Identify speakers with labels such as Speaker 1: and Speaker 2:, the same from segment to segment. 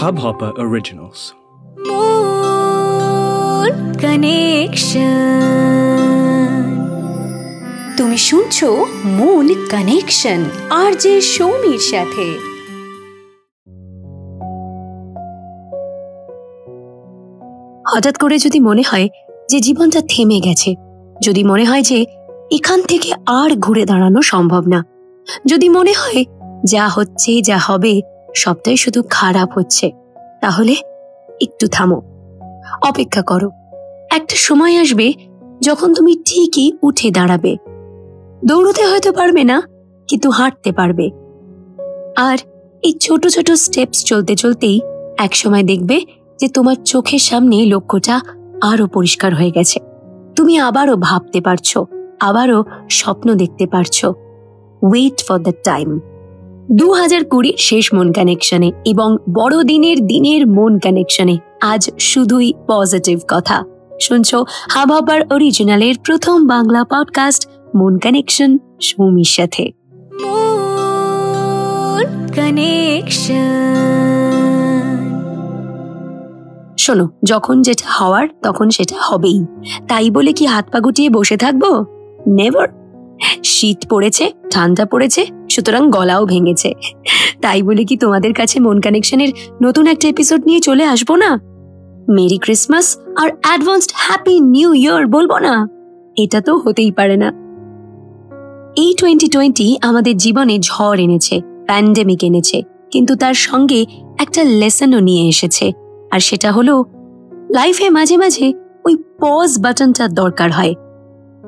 Speaker 1: Hubhopper Originals.
Speaker 2: Moon Connection. তুমি শুনছো moon connection আর যে সৌমির সাথে হঠাৎ করে যদি মনে হয় যে জীবনটা থেমে গেছে, যদি মনে হয় যে এখান থেকে আর ঘুরে দাঁড়ানো সম্ভব না, যদি মনে হয় যা হচ্ছে, যা হবে, সবটাই শুধু খারাপ হচ্ছে। তাহলে একটু থামো। অপেক্ষা করো। একটা সময় আসবে যখন তুমি ঠিকই উঠে দাঁড়াবে। দৌড়তে হয়তো পারবে না, কিন্তু হাঁটতে পারবে। আর এই ছোট ছোট স্টেপস চলতে, চলতেই এক সময় দেখবে যে তোমার চোখের সামনে লক্ষ্যটা আরও পরিষ্কার হয়ে গেছে। তুমি আবারও ভাবতে পারছ, আবারও স্বপ্ন দেখতে পারছ। ওয়েট ফর দ্য টাইম দু হাজার কুড়ির শেষ মন কানেকশনে এবং বড়দিনের দিনের মন কানেকশনে আজ শুধুই পজিটিভ কথা। শুনছো হাবাবার অরিজিনালের প্রথম বাংলা পডকাস্ট মন কানেকশন সৌমির সাথে। শোনো যখন যেটা হওয়ার তখন সেটা হবেই। তাই বলে কি হাত পা গুটিয়ে বসে থাকব? নেভার শীত পড়েছে, ঠান্ডা পড়েছে, সুতরাং গলাও ভেঙেছে। তাই বলে কি তোমাদের কাছে মন কানেকশনের নতুন একটা এপিসোড নিয়ে চলে আসব না? মেরি ক্রিসমাস আর অ্যাডভান্সড হ্যাপি নিউ ইয়ার বলব না। এটা তো হতেই পারে না। এই টোয়েন্টি টোয়েন্টি আমাদের জীবনে ঝড় এনেছে প্যান্ডেমিক এনেছে, কিন্তু তার সঙ্গে একটা লেসনও নিয়ে এসেছে। আর সেটা হলো লাইফে মাঝে মাঝে ওই পজ বাটনটা দরকার হয়।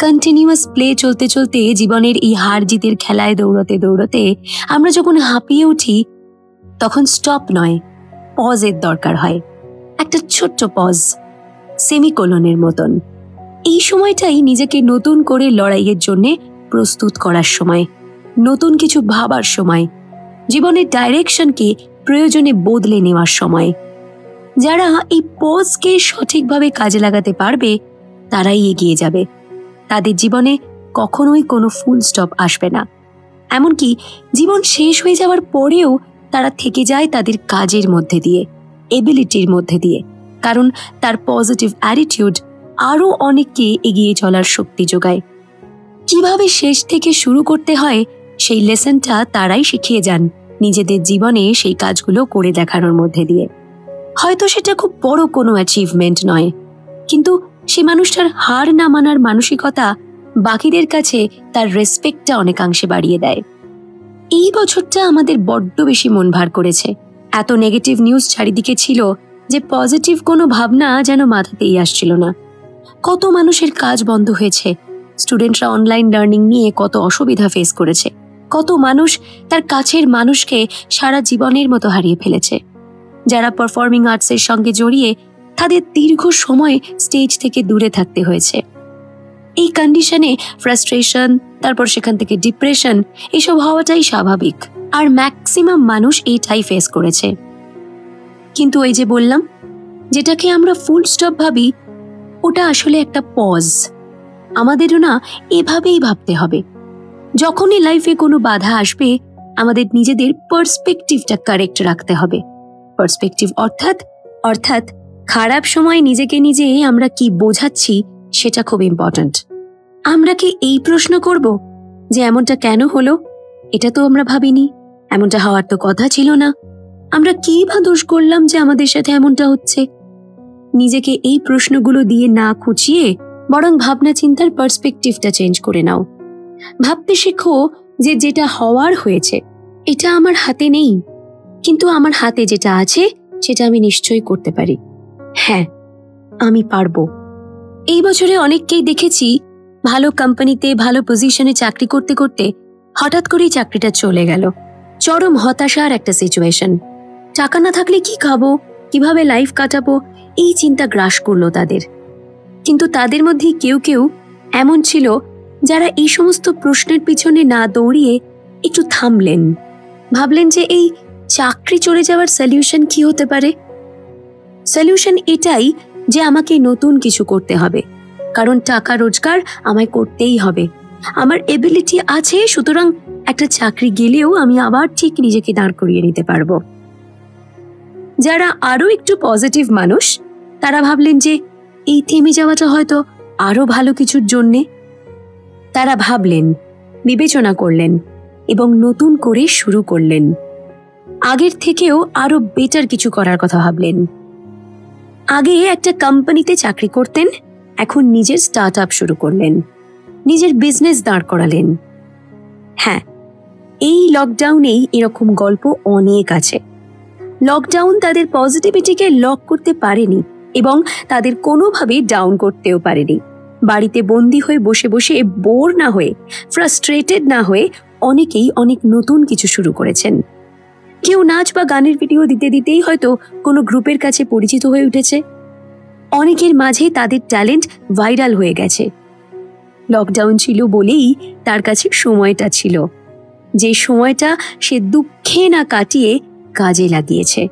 Speaker 2: কন্টিনিউয়াস প্লে চলতে চলতে জীবনের এই হার জিতের খেলায় দৌড়তে দৌড়তে আমরা যখন হাঁপিয়ে উঠি, তখন স্টপ নয় পজের দরকার হয়। একটা ছোট্ট পজ সেমিকোলনের মতন। এই সময়টাই নিজেকে নতুন করে লড়াইয়ের জন্য প্রস্তুত করার সময়, নতুন কিছু ভাবার সময়, জীবনের ডাইরেকশনকে প্রয়োজনে বদলে নেওয়ার সময়। যারা এই পজকে সঠিকভাবে কাজে লাগাতে পারবে, তারাই এগিয়ে যাবে। তাদের জীবনে কখনোই কোনো ফুল স্টপ আসবে না। এমনকি জীবন শেষ হয়ে যাওয়ার পরেও তারা থেকে যায় তাদের কাজের মধ্যে দিয়ে এবিলিটির মধ্যে দিয়ে। কারণ তার পজিটিভ অ্যাটিটিউড আরও অনেককে এগিয়ে চলার শক্তি যোগায়। কীভাবে শেষ থেকে শুরু করতে হয়, সেই লেসনটা তারাই শিখিয়ে যান নিজেদের জীবনে সেই কাজগুলো করে দেখানোর মধ্যে দিয়ে। হয়তো সেটা খুব বড় কোনো অ্যাচিভমেন্ট নয়, কিন্তু সে মানুষটার হার না মানার মানসিকতা বাকিদের কাছে তার রেসপেক্টটা অনেকাংশে বাড়িয়ে দেয়। এই বছরটা আমাদের বড্ড বেশি মন ভার করেছে। এত নেগেটিভ নিউজ চারিদিকে ছিল যে পজিটিভ কোনো ভাবনা যেন মাথাতেই আসছিল না। কত মানুষের কাজ বন্ধ হয়েছে। স্টুডেন্টরা অনলাইন লার্নিং নিয়ে কত অসুবিধা ফেস করেছে। কত মানুষ তার কাছের মানুষকে সারা জীবনের মতো হারিয়ে ফেলেছে। যারা পারফর্মিং আর্টসের সঙ্গে জড়িয়ে তাদের দীর্ঘ সময় স্টেজ থেকে দূরে থাকতে হয়েছে। এই কন্ডিশনে ফ্রাস্ট্রেশন তারপর সেখান থেকে ডিপ্রেশন এসব হওয়াটাই স্বাভাবিক। আর ম্যাক্সিমাম মানুষ এইটাই ফেস করেছে। কিন্তু এই যে বললাম, যেটাকে আমরা ফুল স্টপ ভাবি, ওটা আসলে একটা পজ আমাদেরও না এভাবেই ভাবতে হবে। যখনই লাইফে কোনো বাধা আসবে, আমাদের নিজেদের পার্সপেক্টিভটা কারেক্ট রাখতে হবে। পার্সপেক্টিভ অর্থাৎ অর্থাৎ খারাপ সময় নিজেকে নিজে আমরা কি বোঝাচ্ছি সেটা খুব ইম্পর্ট্যান্ট আমরা কি এই প্রশ্ন করব যে এমনটা কেন হলো? এটা তো আমরা ভাবিনি। এমনটা হওয়ার তো কথা ছিল না। আমরা কি বা দোষ করলাম যে আমাদের সাথে এমনটা হচ্ছে? নিজেকে এই প্রশ্নগুলো দিয়ে না খুঁচিয়ে বরং ভাবনা চিন্তার পার্সপেক্টিভটা চেঞ্জ করে নাও। ভাবতে শেখো যে যেটা হওয়ার হয়েছে, এটা আমার হাতে নেই। কিন্তু আমার হাতে যেটা আছে, সেটা আমি নিশ্চয়ই করতে পারি। হ্যাঁ আমি পারব। এই বছরে অনেককেই দেখেছি ভালো কোম্পানিতে, ভালো পজিশনে চাকরি করতে করতে হঠাৎ করেই চাকরিটা চলে গেল। চরম হতাশার একটা সিচুয়েশন টাকা না থাকলে কি খাব, কীভাবে লাইফ কাটাবো, এই চিন্তা গ্রাস করল তাদের। কিন্তু তাদের মধ্যে কেউ কেউ এমন ছিল যারা এই সমস্ত প্রশ্নের পিছনে না দৌড়িয়ে একটু থামলেন। ভাবলেন যে এই চাকরি চলে যাওয়ার সলিউশন কি হতে পারে? সলিউশন এটাই যে আমাকে নতুন কিছু করতে হবে। কারণ টাকা রোজগার আমায় করতেই হবে। আমার এবিলিটি আছে, সুতরাং একটা চাকরি গেলেও আমি আবার ঠিক নিজেকে দাঁড় করিয়ে নিতে পারব। যারা আরও একটু পজিটিভ মানুষ, তারা ভাবলেন যে এই থেমে যাওয়াটা হয়তো আরও ভালো কিছুর জন্যে। তারা ভাবলেন, বিবেচনা করলেন এবং নতুন করে শুরু করলেন। আগের থেকেও আরও বেটার কিছু করার কথা ভাবলেন। আগে একটা কোম্পানিতে চাকরি করতেন, এখন নিজের স্টার্ট আপ শুরু করলেন। নিজের বিজনেস দাঁড় করালেন। হ্যাঁ এই লকডাউনেই এরকম গল্প অনেক আছে। লকডাউন তাদের পজিটিভিটিকে লক করতে পারেনি এবং তাদের কোনোভাবে ডাউন করতেও পারেনি। বাড়িতে বন্দি হয়ে বসে বসে বোর না হয়ে ফ্রাস্ট্রেটেড না হয়ে অনেকেই অনেক নতুন কিছু শুরু করেছেন। কেউ নাচ বা গানের ভিডিও দিতে দিতেই হয়তো কোনো গ্রুপের কাছে পরিচিত হয়ে উঠেছে। অনেকের মাঝে তাদের ট্যালেন্ট ভাইরাল হয়ে গেছে। লকডাউন ছিল বলেই তার কাছে সময়টা ছিল। যে সময়টা সে দুঃখে না কাটিয়ে কাজে লাগিয়েছে।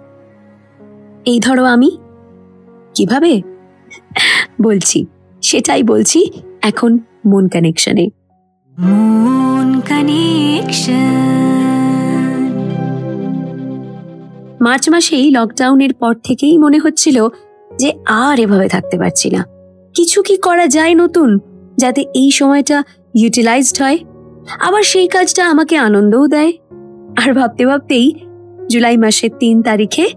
Speaker 2: এই ধরো আমি। কীভাবে? বলছি, সেটাই বলছি এখন মন কানেকশনে। মন মার্চ মাসেই লকডাউনের পর থেকেই মনে হচ্ছিল যে আর এভাবে থাকতে পারছি না। কিছু কি করা যায় নতুন যাতে এই সময়টা ইউটিলাইজড হয়? আবার সেই কাজটা আমাকে আনন্দও দেয়। আর ভাবতে ভাবতেই জুলাই মাসের তিন তারিখে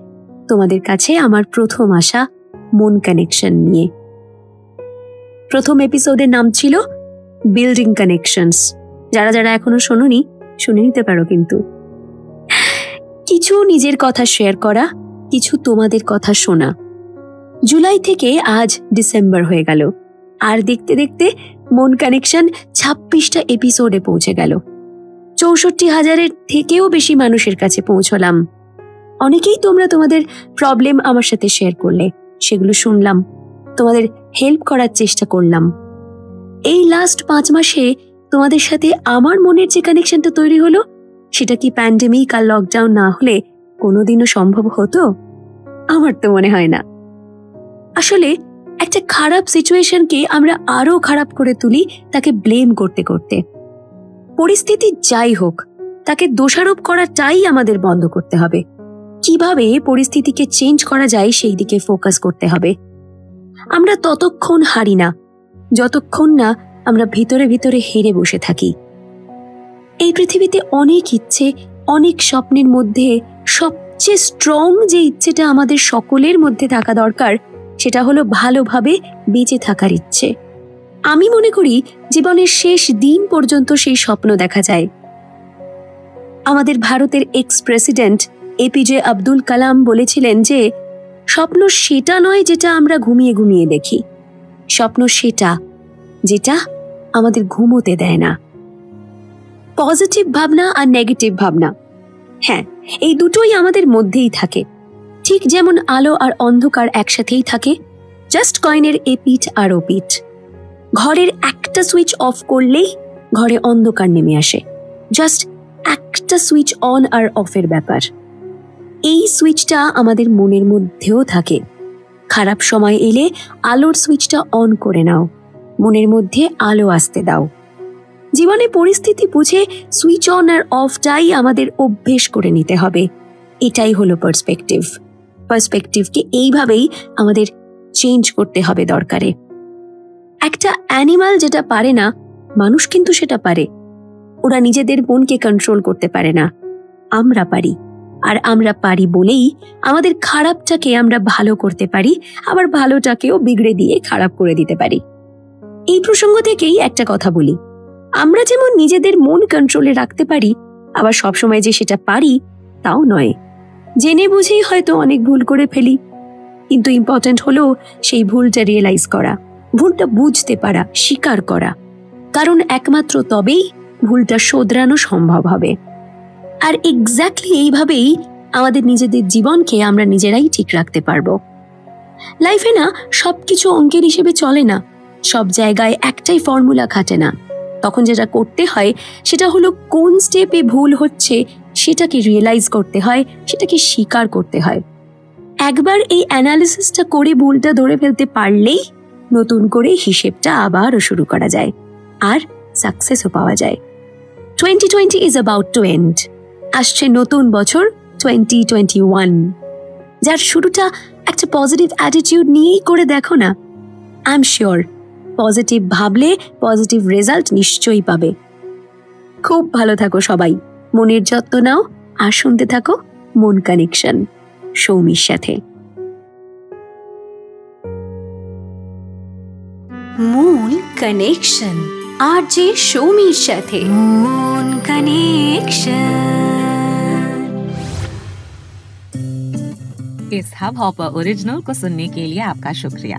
Speaker 2: তোমাদের কাছে আমার প্রথম আসা মন কানেকশন নিয়ে। প্রথম এপিসোডের নাম ছিল বিল্ডিং কানেকশনস যারা যারা এখনও শোনোনি, শুনে নিতে পারো কিন্তু। কিছু নিজের কথা শেয়ার করা, কিছু তোমাদের কথা শোনা। জুলাই থেকে আজ ডিসেম্বর হয়ে গেল। আর দেখতে দেখতে মন কানেকশন ছাব্বিশটা এপিসোডে পৌঁছে গেল। চৌষট্টি হাজারের থেকেও বেশি মানুষের কাছে পৌঁছলাম। অনেকেই তোমরা তোমাদের প্রবলেম আমার সাথে শেয়ার করলে, সেগুলো শুনলাম, তোমাদের হেল্প করার চেষ্টা করলাম। এই লাস্ট পাঁচ মাসে তোমাদের সাথে আমার মনের যে কানেকশনটা তৈরি হলো সেটা কি প্যান্ডেমিক আর লকডাউন না হলে কোনোদিনও সম্ভব হতো? আমার তো মনে হয় না। আসলে একটা খারাপ সিচুয়েশনকে আমরা আরও খারাপ করে তুলি তাকে ব্লেম করতে করতে। পরিস্থিতি যাই হোক, তাকে দোষারোপ করাটাই আমাদের বন্ধ করতে হবে। কীভাবে পরিস্থিতিকে চেঞ্জ করা যায় সেই দিকে ফোকাস করতে হবে। আমরা ততক্ষণ হারি না যতক্ষণ না আমরা ভিতরে ভিতরে হেরে বসে থাকি। এই পৃথিবীতে অনেক ইচ্ছে, অনেক স্বপ্নের মধ্যে, সবচেয়ে স্ট্রং যে ইচ্ছেটা আমাদের সকলের মধ্যে থাকা দরকার, সেটা হলো ভালোভাবে বেঁচে থাকার ইচ্ছে। আমি মনে করি জীবনের শেষ দিন পর্যন্ত সেই স্বপ্ন দেখা যায়। আমাদের ভারতের ex president APJ Abdul Kalam বলেছিলেন যে, স্বপ্ন সেটা নয় যেটা আমরা ঘুমিয়ে ঘুমিয়ে দেখি। স্বপ্ন সেটা, যেটা আমাদের ঘুমোতে দেয় না। পজিটিভ ভাবনা আর নেগেটিভ ভাবনা। হ্যাঁ এই দুটোই আমাদের মধ্যেই থাকে। ঠিক যেমন আলো আর অন্ধকার একসাথেই থাকে জাস্ট কয়েনের এ এপিঠ আর ওপিঠ ঘরের একটা সুইচ অফ করলেই ঘরে অন্ধকার নেমে আসে। জাস্ট একটা সুইচ অন আর অফের ব্যাপার। এই সুইচটা আমাদের মনের মধ্যেও থাকে। খারাপ সময় এলে আলোর সুইচটা অন করে নাও। মনের মধ্যে আলো আসতে দাও। জীবনে পরিস্থিতি বুঝে সুইচ অন আর অফটাই আমাদের অভ্যেস করে নিতে হবে। এটাই হলো পার্সপেক্টিভ পার্সপেক্টিভকে এইভাবেই আমাদের চেঞ্জ করতে হবে দরকারে। একটা অ্যানিমাল যেটা পারে না, মানুষ কিন্তু সেটা পারে। ওরা নিজেদের মনকে কন্ট্রোল করতে পারে না। আমরা পারি। আর আমরা পারি বলেই আমাদের খারাপটাকে আমরা ভালো করতে পারি, আবার ভালোটাকেও বিগড়ে দিয়ে খারাপ করে দিতে পারি। এই প্রসঙ্গ থেকেই একটা কথা বলি। আমরা যেমন নিজেদের মন কন্ট্রোলে রাখতে পারি, আবার সবসময় যে সেটা পারি, তাও নয়। জেনে বুঝেই হয়তো অনেক ভুল করে ফেলি। কিন্তু ইম্পর্ট্যান্ট হলো সেই ভুলটা রিয়েলাইজ করা, ভুলটা বুঝতে পারা, স্বীকার করা। কারণ একমাত্র তবেই ভুলটা শোধরানো সম্ভব হবে। আর এক্স্যাক্টলি এইভাবেই আমাদের নিজেদের জীবনকে আমরা নিজেরাই ঠিক রাখতে পারব। লাইফে না, সবকিছু অঙ্কের হিসেবে চলে না। সব জায়গায় একটাই ফর্মুলা খাটে না। তখন যেটা করতে হয়, সেটা হলো কোন স্টেপে ভুল হচ্ছে, সেটাকে রিয়েলাইজ করতে হয়, সেটাকে স্বীকার করতে হয়। একবার এই অ্যানালিসিসটা করে ভুলটা ধরে ফেলতে পারলেই নতুন করে হিসেবটা আবারও শুরু করা যায় আর সাকসেসও পাওয়া যায়। Twenty twenty is about to end আসছে নতুন বছর টোয়েন্টি টোয়েন্টি ওয়ান যার শুরুটা একটা পজিটিভ অ্যাটিটিউড নিয়েই করে দেখো না আই এম শিওর পজিটিভ ভাবলে পজিটিভ রেজাল্ট নিশ্চয়ই পাবে খুব ভালো থাকো সবাই মনের যত্ন নাও আর শুনতে থাকো মন কানেকশন সৌমির সাথে মন কানেকশন আর যে সৌমির সাথে মন কানেকশন
Speaker 1: इस हब हॉपर ओरिजिनल को सुनने के लिए आपका शुक्रिया